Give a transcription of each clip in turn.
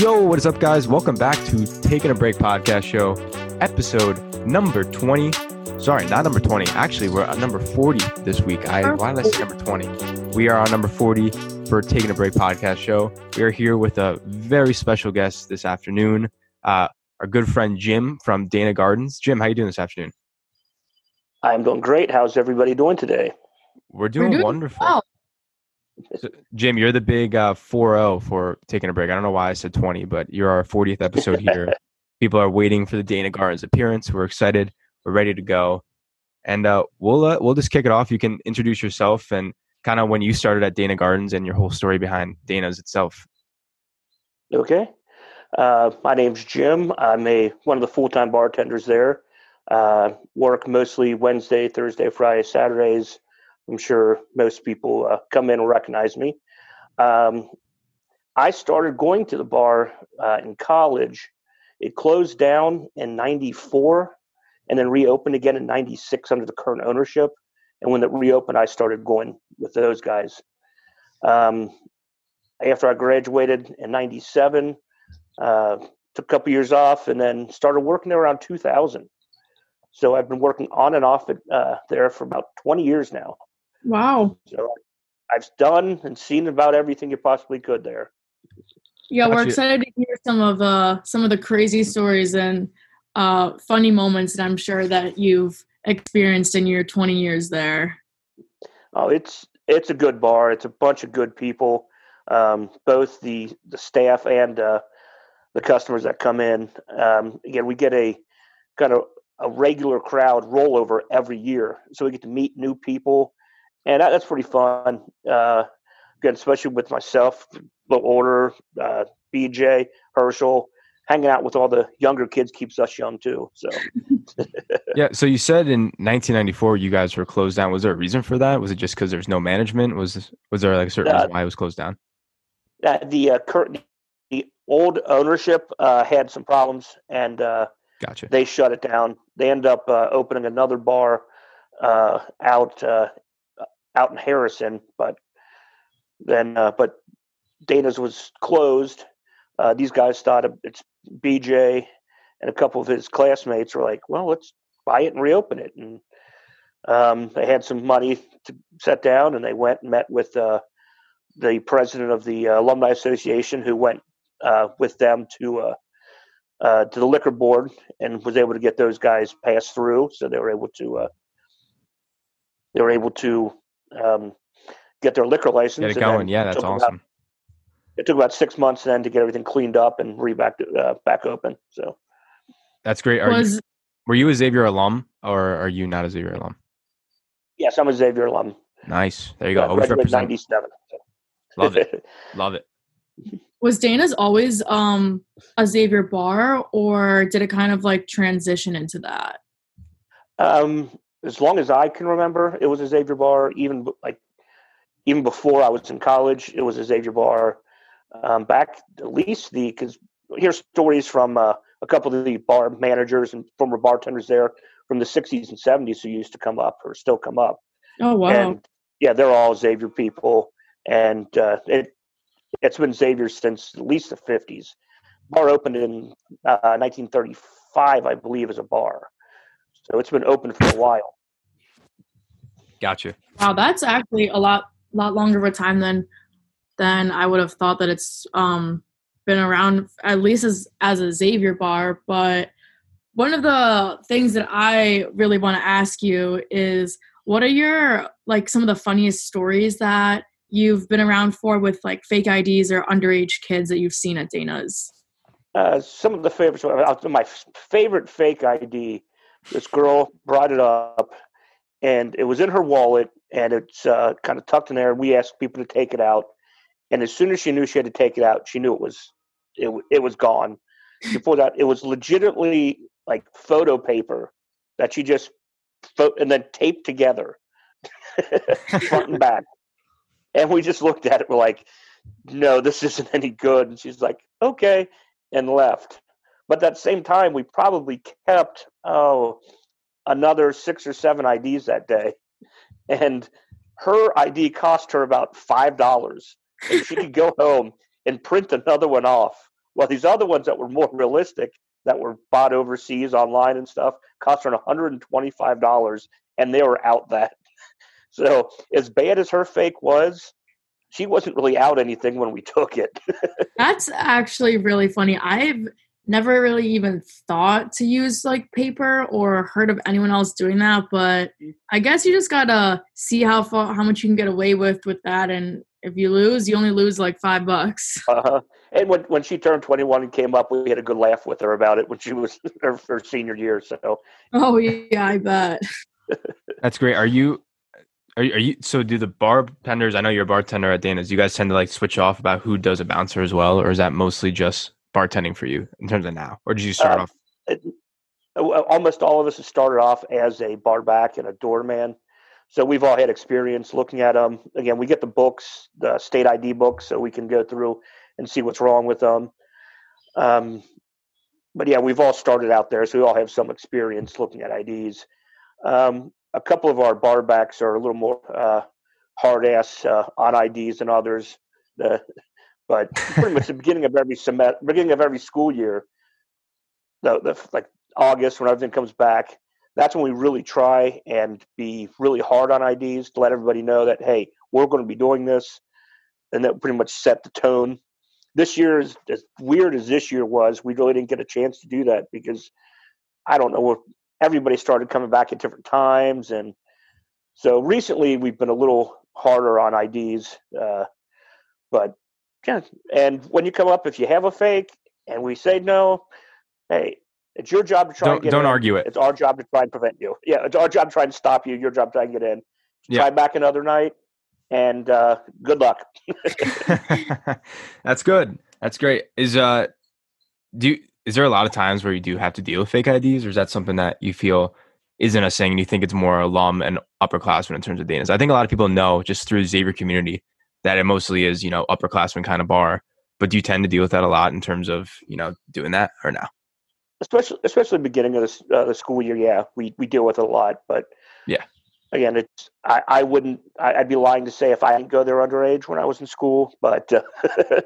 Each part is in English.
Yo, what is up, guys? Welcome back to Taking a Break podcast show, episode number 20. Sorry, not number 20. Actually, we're at number 40 this week. I why did I say number 20? We are on number 40 for Taking a Break podcast show. We are here with a very special guest this afternoon, uh, our good friend Jim from Dana Gardens. Jim, how you doing this afternoon? I'm doing great. How's everybody doing today? We're doing, doing wonderful. well. So, Jim, you're the big uh, 4-0 for taking a break. I don't know why I said 20, but you're our 40th episode here. People are waiting for the Dana Gardens appearance. We're excited. We're ready to go. And uh, we'll uh, we'll just kick it off. You can introduce yourself and kind of when you started at Dana Gardens and your whole story behind Dana's itself. Okay. Uh, my name's Jim. I'm a one of the full time bartenders there. Uh, work mostly Wednesday, Thursday, Friday, Saturdays. I'm sure most people uh, come in and recognize me. Um, I started going to the bar uh, in college. It closed down in '94 and then reopened again in '96 under the current ownership. And when it reopened, I started going with those guys. Um, after I graduated in '97, uh, took a couple years off, and then started working there around 2000. So I've been working on and off it, uh, there for about 20 years now. Wow. So I've done and seen about everything you possibly could there. Yeah, we're Actually- excited to hear some of uh some of the crazy stories and uh funny moments that I'm sure that you've experienced in your 20 years there. Oh, it's it's a good bar. It's a bunch of good people, um, both the the staff and uh, the customers that come in. Um, again, we get a kind of a regular crowd rollover every year, so we get to meet new people, and that, that's pretty fun. Uh, again, especially with myself, a little older, uh, BJ Herschel. Hanging out with all the younger kids keeps us young too. So Yeah. So you said in 1994 you guys were closed down. Was there a reason for that? Was it just because there's no management? Was was there like a certain Uh, reason why it was closed down? uh, the uh, the old ownership uh, had some problems, and uh, Gotcha. they shut it down. They end up uh, opening another bar uh, out uh, out in Harrison, but then uh, but Dana's was closed. Uh, these guys thought it's BJ and a couple of his classmates were like, "Well, let's buy it and reopen it." And um, they had some money to set down, and they went and met with uh, the president of the uh, alumni association, who went uh, with them to uh, to the liquor board and was able to get those guys passed through, so they were able to they were able to um, get their liquor license. Get it and going. Yeah, that's took about- awesome. it took about six months then to get everything cleaned up and re back uh, back open. So That's great. Are you, were you a Xavier alum or are you not a Xavier alum? yes, I'm a Xavier alum. Nice. There you go. I Always graduated represent. '97. Love it. Love it. was Dana's always um a Xavier bar or did it kind of like transition into that? Um, as long as I can remember, it was a Xavier bar. Even like even before I was in college, it was a Xavier bar. Um, back at least the because hear stories from uh, a couple of the bar managers and former bartenders there from the 60s and 70s who used to come up or still come up. Oh wow. And yeah, they're all Xavier people, and uh, it it's been Xavier since at least the 50s. Bar opened in uh, 1935, I believe, as a bar. So it's been open for a while. Gotcha. Wow, that's actually a lot lot longer of a time than than I would have thought that it's um been around at least as as a Xavier bar. But one of the things that I really want to ask you is what are your like some of the funniest stories that you've been around for with like fake IDs or underage kids that you've seen at Dana's? Uh, some of the favorites. uh, My favorite fake ID. This girl brought it up, and it was in her wallet, and it's uh, kind of tucked in there. And We asked people to take it out, and as soon as she knew she had to take it out, she knew it was it, it was gone. Before that, it was legitimately like photo paper that she just and then taped together, front and back. And we just looked at it. We're like, no, this isn't any good. And she's like, okay, and left. But at the same time, we probably kept, oh, another six or seven IDs that day. And her ID cost her about $5. And she could go home and print another one off Well, these other ones that were more realistic, that were bought overseas online and stuff, cost her $125, and they were out that. So, as bad as her fake was, she wasn't really out anything when we took it. That's actually really funny. I've never really even thought to use like paper or heard of anyone else doing that, but I guess you just gotta see how far how much you can get away with with that, and if you lose, you only lose like five bucks. Uh-huh. And when when she turned twenty one and came up, we had a good laugh with her about it when she was her, her senior year. So. Oh yeah, I bet. That's great. Are you? Are you, are you so do the bartenders i know you're a bartender at dana's you guys tend to like switch off about who does a bouncer as well or is that mostly just bartending for you in terms of now, or did you start uh, off? It, almost all of us have started off as a bar back and a doorman. So we've all had experience looking at them. Again, we get the books, the state ID books, so we can go through and see what's wrong with them. Um, but yeah, we've all started out there, so we all have some experience looking at IDs. Um, a couple of our bar backs are a little more uh, hard ass uh, on IDs than others. The but pretty much the beginning of every semester, beginning of every school year, the, the like August when everything comes back, that's when we really try and be really hard on IDs to let everybody know that hey, we're going to be doing this, and that pretty much set the tone. This year is as weird as this year was. We really didn't get a chance to do that because I don't know. Everybody started coming back at different times, and so recently we've been a little harder on IDs. Uh, but yeah. And when you come up, if you have a fake and we say no, hey, it's your job to try don't, and get don't in. argue it. It's our job to try and prevent you. Yeah, it's our job to try and stop you. Your job trying to try and get in. Yeah. Try back another night, and uh, good luck. That's good. That's great. Is uh, do you, is there a lot of times where you do have to deal with fake IDs, or is that something that you feel isn't a thing, and you think it's more alum and upperclassmen in terms of Dana's? I think a lot of people know just through the Xavier community that it mostly is, you know, upperclassmen kind of bar. But do you tend to deal with that a lot in terms of, you know, doing that or no? Especially, especially beginning of the, uh, the school year, yeah, we we deal with it a lot. But yeah, again, it's I, I wouldn't I, would be lying to say if I didn't go there underage when I was in school. But uh,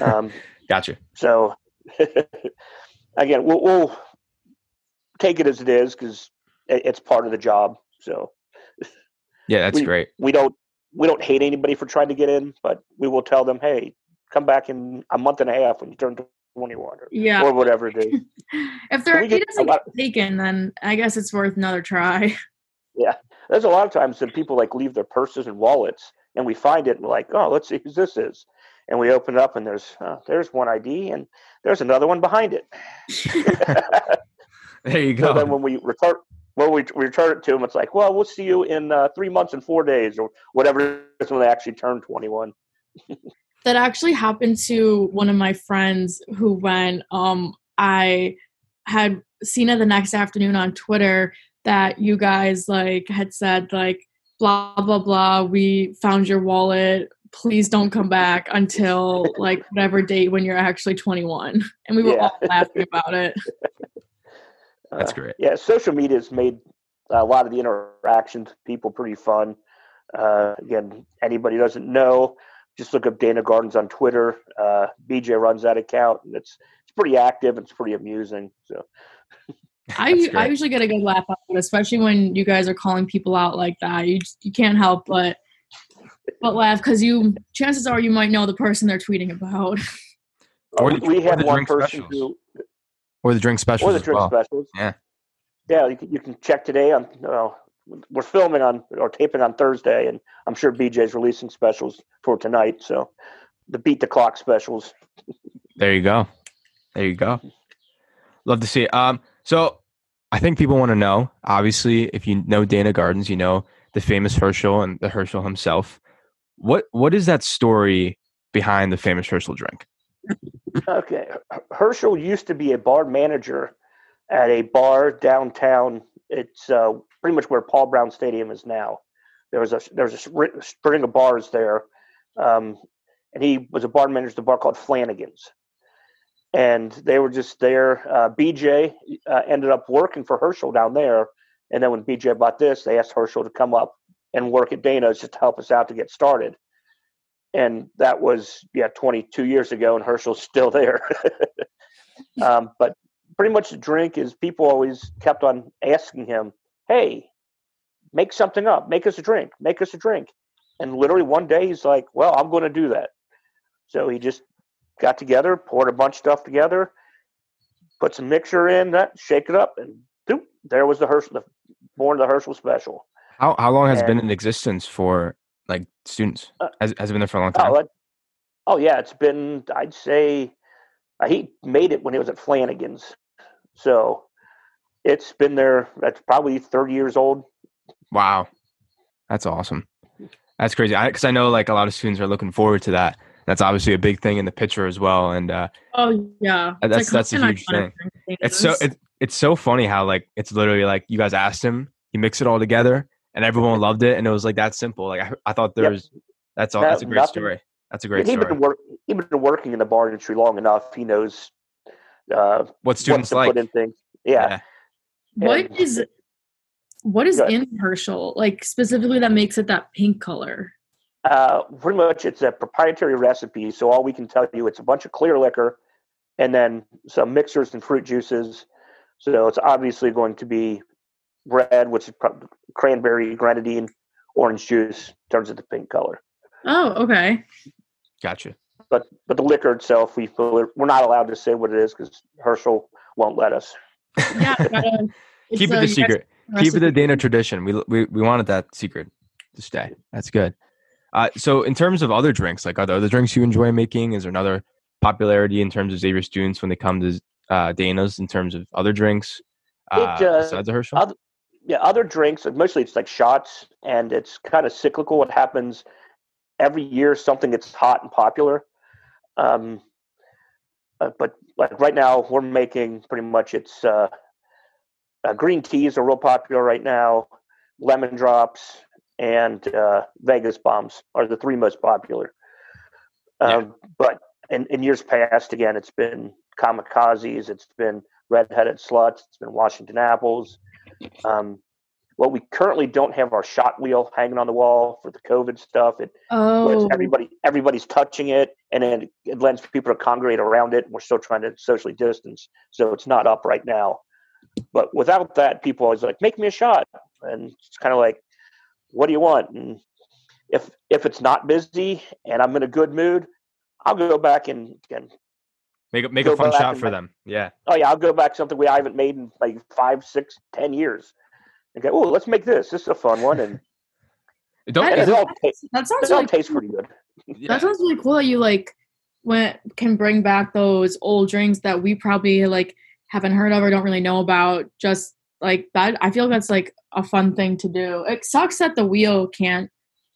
um, gotcha. So again, we'll, we'll take it as it is because it's part of the job. So yeah, that's we, great. We don't we don't hate anybody for trying to get in, but we will tell them, hey, come back in a month and a half when you turn 21 or, yeah. or whatever it is. if there so doesn't get taken, then I guess it's worth another try. Yeah. There's a lot of times that people like leave their purses and wallets and we find it and we're like, oh, let's see who this is. And we open it up and there's uh, there's one ID and there's another one behind it. there you go. So then when we return well, we, we return it to them. It's like, well, we'll see you in uh, three months and four days, or whatever is when they actually turn 21. that actually happened to one of my friends who went. Um, I had seen it the next afternoon on Twitter that you guys like had said like blah blah blah. We found your wallet. Please don't come back until like whatever date when you're actually 21. And we were yeah. all laughing about it. That's uh, great. yeah, social media has made a lot of the interactions with people pretty fun. Uh, again, anybody doesn't know, just look up Dana Gardens on Twitter. Uh, BJ runs that account, and it's it's pretty active. It's pretty amusing. So. I I usually get a good laugh out of it, especially when you guys are calling people out like that. You just, you can't help but but laugh because you chances are you might know the person they're tweeting about. Or we have one person specials. who or the drink specials. Or the drink well. specials. Yeah. Yeah, you can, you can check today on. Well, we're filming on or taping on Thursday, and I'm sure BJ's releasing specials for tonight. So the beat the clock specials. There you go. There you go. Love to see it. Um, so I think people want to know. Obviously, if you know Dana Gardens, you know the famous Herschel and the Herschel himself. What what is that story behind the famous Herschel drink? Okay. Herschel used to be a bar manager at a bar downtown. It's uh, pretty much where Paul Brown Stadium is now. There was a there was a string of bars there, um, and he was a bar manager at a bar called Flanagan's. And they were just there. Uh, BJ uh, ended up working for Herschel down there, and then when BJ bought this, they asked Herschel to come up and work at Dana's just to help us out to get started. And that was yeah 22 years ago, and Herschel's still there. um, but pretty much the drink is people always kept on asking him, "Hey, make something up, make us a drink, make us a drink," and literally one day he's like, "Well, I'm going to do that." So he just got together, poured a bunch of stuff together, put some mixture in that, shake it up, and doop, there was the Herschel, the, born the Herschel special. How how long has and, it been in existence for like students? Uh, has has it been there for a long time? Oh, oh yeah, it's been. I'd say uh, he made it when he was at Flanagan's, so it's been there. That's probably thirty years old. Wow, that's awesome. That's crazy. Because I, I know like a lot of students are looking forward to that that's obviously a big thing in the picture as well. And uh, oh yeah, that's like, that's a huge thing. It's so it, it's so funny how like it's literally like you guys asked him, he mixed it all together, and everyone loved it, and it was like that simple. Like I, I thought there yep. was that's all. That's a great nothing, story. That's a great he's story. Been work, he's been working in the bar industry long enough. He knows uh, what students what like. Put in things. Yeah. yeah. What and, is what is in Herschel like specifically that makes it that pink color? Uh, pretty much, it's a proprietary recipe. So all we can tell you, it's a bunch of clear liquor, and then some mixers and fruit juices. So it's obviously going to be red, which is cranberry, grenadine, orange juice. Turns into pink color. Oh, okay. Gotcha. But but the liquor itself, we we're not allowed to say what it is because Herschel won't let us. Yeah, gotta, keep it a secret. Keep it a Dana tradition. We, we we wanted that secret to stay. That's good. Uh, so in terms of other drinks, like are there other drinks you enjoy making? Is there another popularity in terms of Xavier students when they come to uh, Dana's in terms of other drinks uh, it, uh, besides the Herschel? Other, yeah, other drinks. Mostly it's like shots, and it's kind of cyclical. What happens every year? Something gets hot and popular. Um, uh, but like right now, we're making pretty much it's uh, uh, green teas are real popular right now. Lemon drops, and uh, Vegas bombs are the three most popular. Yeah. Um, but in, in, years past, again, it's been kamikazes, it's been redheaded sluts, it's been Washington apples. Um, well, we currently don't have our shot wheel hanging on the wall for the COVID stuff. It oh. everybody everybody's touching it, and then it lends people to congregate around it. And we're still trying to socially distance, so it's not up right now. But without that, people always like make me a shot, and it's kind of like what do you want? And if if it's not busy and I'm in a good mood, I'll go back and, and make a make a fun shot for them. Yeah. Oh yeah, I'll go back something we I haven't made in like five, six, ten years. Okay. go, oh, let's make this. This is a fun one, and don't and that, all, that sounds it all tastes pretty good. Yeah. That sounds really cool. That you like when can bring back those old drinks that we probably like haven't heard of or don't really know about. Just like that i feel like that's like a fun thing to do it sucks that the wheel can't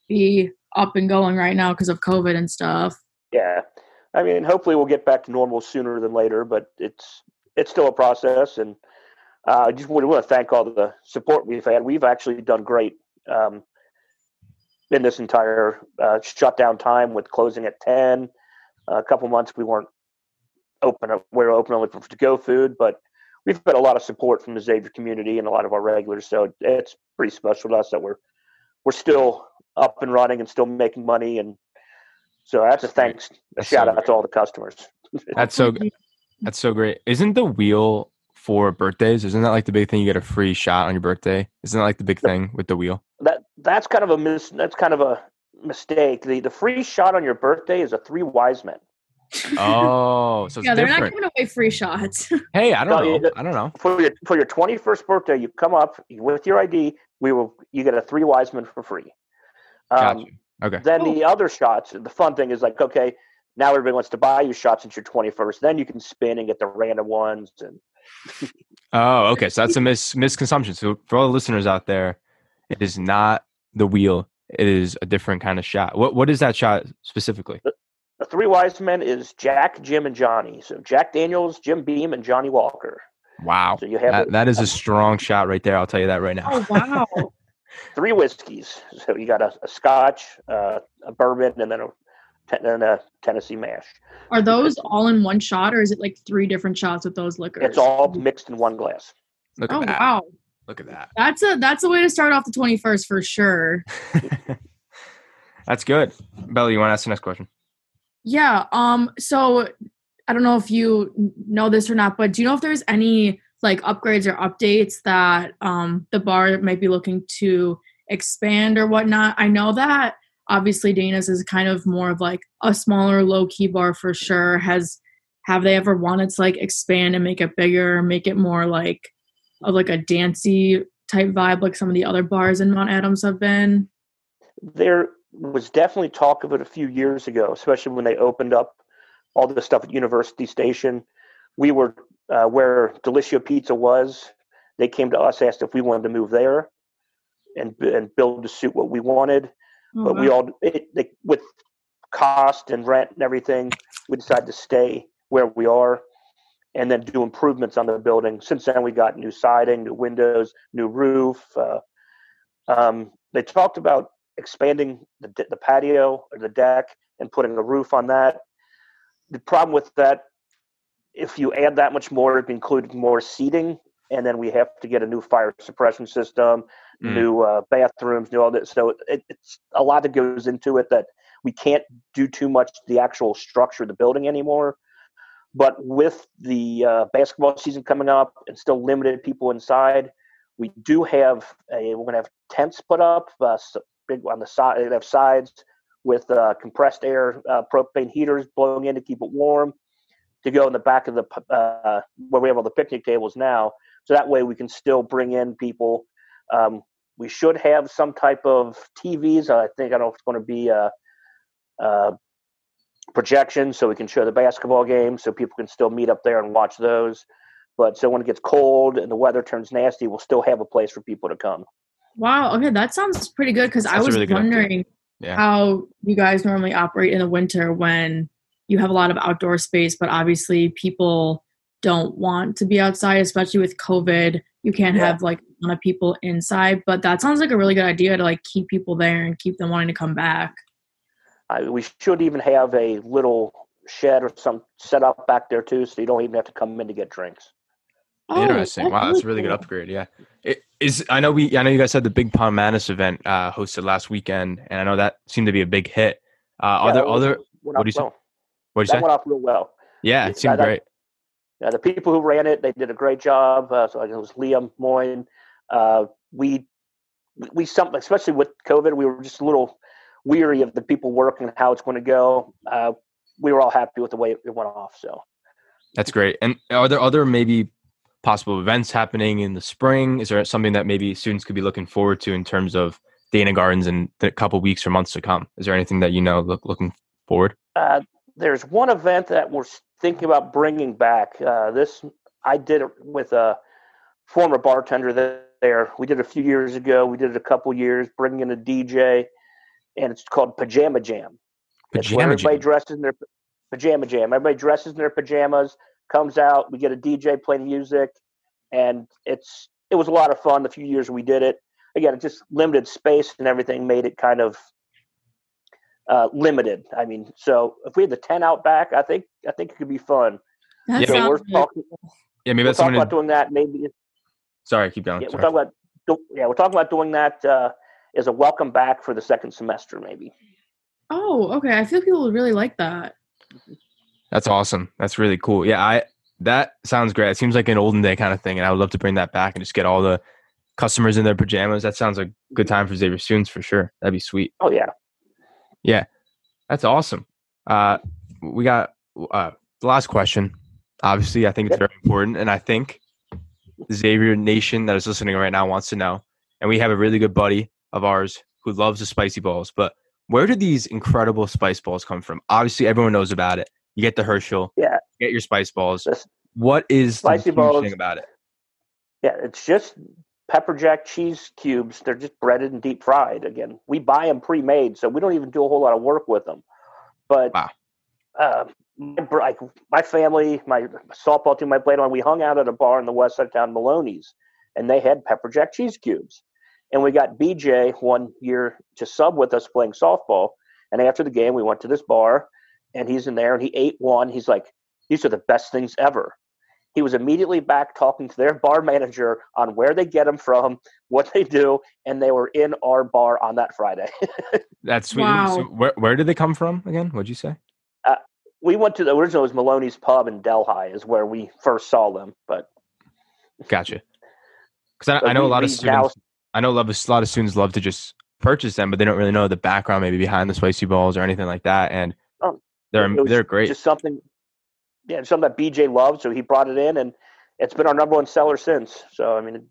be up and going right now because of covid and stuff yeah i mean hopefully we'll get back to normal sooner than later but it's it's still a process and uh, i just want to thank all the support we've had we've actually done great um, in this entire uh, shutdown time with closing at 10 uh, a couple months we weren't open we were open only for to go food but we've had a lot of support from the Xavier community and a lot of our regulars. So it's pretty special to us that we're we're still up and running and still making money. And so that's a thanks, a shout so out to all the customers. That's so that's so great. Isn't the wheel for birthdays? Isn't that like the big thing? You get a free shot on your birthday. Isn't that like the big thing with the wheel? That that's kind of a mis- that's kind of a mistake. The the free shot on your birthday is a three wise men. Oh, so yeah, they're different. not giving away free shots. hey, I don't know. I don't know. For your for your twenty first birthday, you come up with your ID. We will. You get a three Wiseman for free. Um, gotcha. Okay. Then the other shots. The fun thing is like, okay, now everybody wants to buy you shots since you're twenty first. Then you can spin and get the random ones. And oh, okay. So that's a mis misconsumption. So for all the listeners out there, it is not the wheel. It is a different kind of shot. What what is that shot specifically? The three wise men is Jack, Jim, and Johnny. So Jack Daniels, Jim Beam, and Johnnie Walker. Wow. So you have that, a, that is a strong shot right there. I'll tell you that right now. Oh wow. three whiskeys. So you got a, a Scotch, uh, a bourbon, and then a then a Tennessee mash. Are those all in one shot, or is it like three different shots with those liquors? It's all mixed in one glass. Look at oh, that. wow. Look at that. That's a that's a way to start off the twenty first for sure. That's good. Bella. you want to ask the next question? Yeah. Um. So I don't know if you know this or not, but do you know if there's any like upgrades or updates that um the bar might be looking to expand or whatnot? I know that obviously Dana's is kind of more of like a smaller, low key bar for sure. Has have they ever wanted to like expand and make it bigger, make it more like of like a dancey type vibe, like some of the other bars in Mount Adams have been? There was definitely talk of it a few years ago, especially when they opened up all the stuff at University Station. We were uh, where Delissio Pizza was. They came to us, asked if we wanted to move there and and build to suit what we wanted. Oh, but we all it, with cost and rent and everything, we decided to stay where we are and then do improvements on the building. Since then, we got new siding, new windows, new roof. Uh, um, they talked about expanding the, the patio or the deck and putting a roof on that. The problem with that, if you add that much more, it includes more seating, and then we have to get a new fire suppression system, mm. new uh, bathrooms, new all that. So it, it's a lot that goes into it that we can't do too much to the actual structure of the building anymore. But with the uh, basketball season coming up and still limited people inside, we do have a we're going to have tents put up uh, big on the side. They have sides with uh, compressed air uh, propane heaters blowing in to keep it warm to go in the back of the uh, where we have all the picnic tables now. So that way we can still bring in people. Um, we should have some type of TVs. I think I don't know if it's going to be a, a projection so we can show the basketball game so people can still meet up there and watch those. But so when it gets cold and the weather turns nasty, we'll still have a place for people to come. Wow. Okay, that sounds pretty good because I was really wondering yeah. how you guys normally operate in the winter when you have a lot of outdoor space, but obviously people don't want to be outside, especially with COVID. You can't yeah. have like a lot of people inside, but that sounds like a really good idea to like keep people there and keep them wanting to come back. Uh, we should even have a little shed or some set up back there too, so you don't even have to come in to get drinks. Oh, Interesting. Wow, that's a really good upgrade. Yeah, it is. I know we. I know you guys had the Big Pond Madness event uh, hosted last weekend, and I know that seemed to be a big hit. Uh, yeah, are there other? What do you say? What do you say? went off real well. Yeah, it seemed great. Yeah, the people who ran it, they did a great job. Uh, so it was Liam Moyne. Uh, we we some especially with COVID, we were just a little weary of the people working and how it's going to go. Uh, we were all happy with the way it went off. So that's great. And are there other maybe possible events happening in the spring? Is there something that maybe students could be looking forward to in terms of Dana Gardens in the couple weeks or months to come? Is there anything that you know look, looking forward? Uh, there's one event that we're thinking about bringing back. Uh, this I did it with a former bartender there. We did it a few years ago. We did it a couple years, bringing in a DJ and it's called Pajama Jam. Pajama everybody Jam. dresses in their pajama jam. Everybody dresses in their pajamas, comes out. We get a DJ playing music, and it's it was a lot of fun. The few years we did it, again, it just limited space and everything made it kind of uh, limited. I mean, so if we had the tent out back, I think I think it could be fun. That yeah, we're talking. Yeah, maybe we'll talk about doing that. Maybe. Sorry, keep going. Yeah, we're talking about. Yeah, we're talking about doing that. Uh, is a welcome back for the second semester, maybe. Oh, okay. I feel people would really like that. That's awesome. That's really cool. Yeah, I that sounds great. It seems like an olden day kind of thing, and I would love to bring that back and just get all the customers in their pajamas. That sounds like a good time for Xavier students for sure. That'd be sweet. Oh yeah, yeah, that's awesome. Uh, we got uh, the last question. Obviously, I think it's very important, and I think the Xavier Nation that is listening right now wants to know. And we have a really good buddy of ours who loves the spicy balls. But where did these incredible spice balls come from? Obviously, everyone knows about it. You get the Herschel. Yeah. get your spice balls. Just what is spicy the balls, thing about it? Yeah, it's just pepper jack cheese cubes. They're just breaded and deep fried. Again, we buy them pre-made, so we don't even do a whole lot of work with them. But wow. Uh, my, like my family, my softball team, my played on, we hung out at a bar in the west side of town, Maloney's, and they had pepper jack cheese cubes. And we got BJ one year to sub with us playing softball. And after the game, we went to this bar and he's in there and he ate one. He's like, these are the best things ever. He was immediately back talking to their bar manager on where they get them from, what they do, and they were in our bar on that Friday. That's sweet. Wow. So where, where did they come from again? What'd you say? Uh, we went to the original was Maloney's Pub in Delhi is where we first saw them, but gotcha. Because I, I, know we, a lot of students. Now, I know a lot of students love to just purchase them, but they don't really know the background maybe behind the spicy balls or anything like that. And oh, they're they're great. Just something, yeah, it's something that BJ loved, so he brought it in, and it's been our number one seller since. So I mean,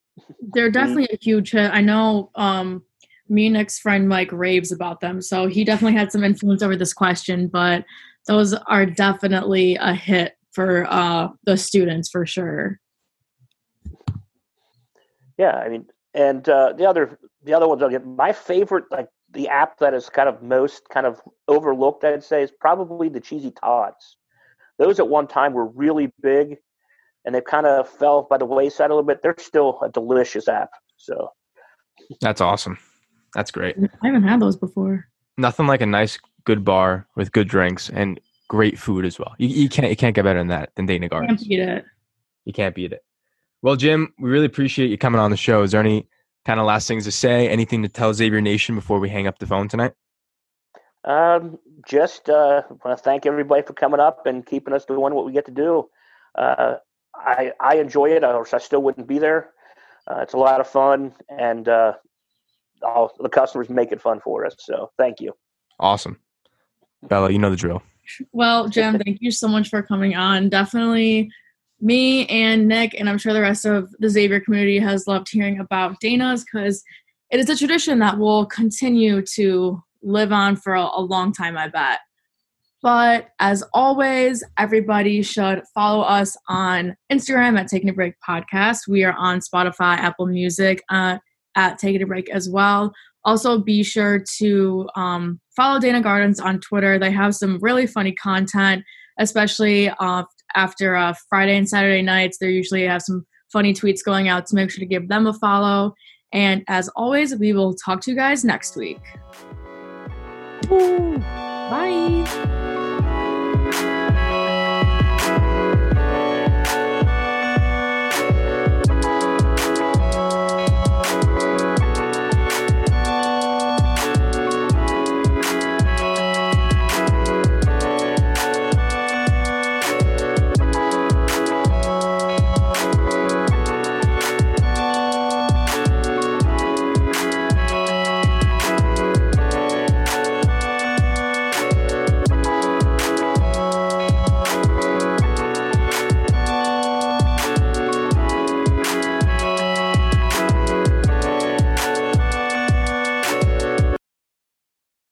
they're definitely a huge hit. I know um, me and friend Mike raves about them, so he definitely had some influence over this question. But those are definitely a hit for uh, the students for sure. Yeah, I mean, and uh, the other the other ones I'll get. My favorite, like the app that is kind of most kind of overlooked, I'd say, is probably the Cheesy Tots. Those at one time were really big, and they kind of fell by the wayside a little bit. They're still a delicious app. So that's awesome. That's great. I haven't had those before. Nothing like a nice, good bar with good drinks and great food as well. You, you can't you can't get better than that than Dana Gardens. Can't beat it. You can't beat it. Well, Jim, we really appreciate you coming on the show. Is there any kind of last things to say? Anything to tell Xavier Nation before we hang up the phone tonight? Um, just uh, want to thank everybody for coming up and keeping us doing what we get to do. Uh, I I enjoy it, or I still wouldn't be there. Uh, it's a lot of fun, and uh, all the customers make it fun for us. So thank you. Awesome, Bella. You know the drill. Well, Jim, thank you so much for coming on. Definitely me and Nick, and I'm sure the rest of the Xavier community has loved hearing about Dana's because it is a tradition that will continue to live on for a, a long time, I bet. But as always, everybody should follow us on Instagram at Taking a Break Podcast. We are on Spotify, Apple Music uh, at Taking a Break as well. Also, be sure to um, follow Dana Gardens on Twitter. They have some really funny content, especially uh, after uh, Friday and Saturday nights. They usually have some funny tweets going out, so make sure to give them a follow. And as always, we will talk to you guys next week. Bye.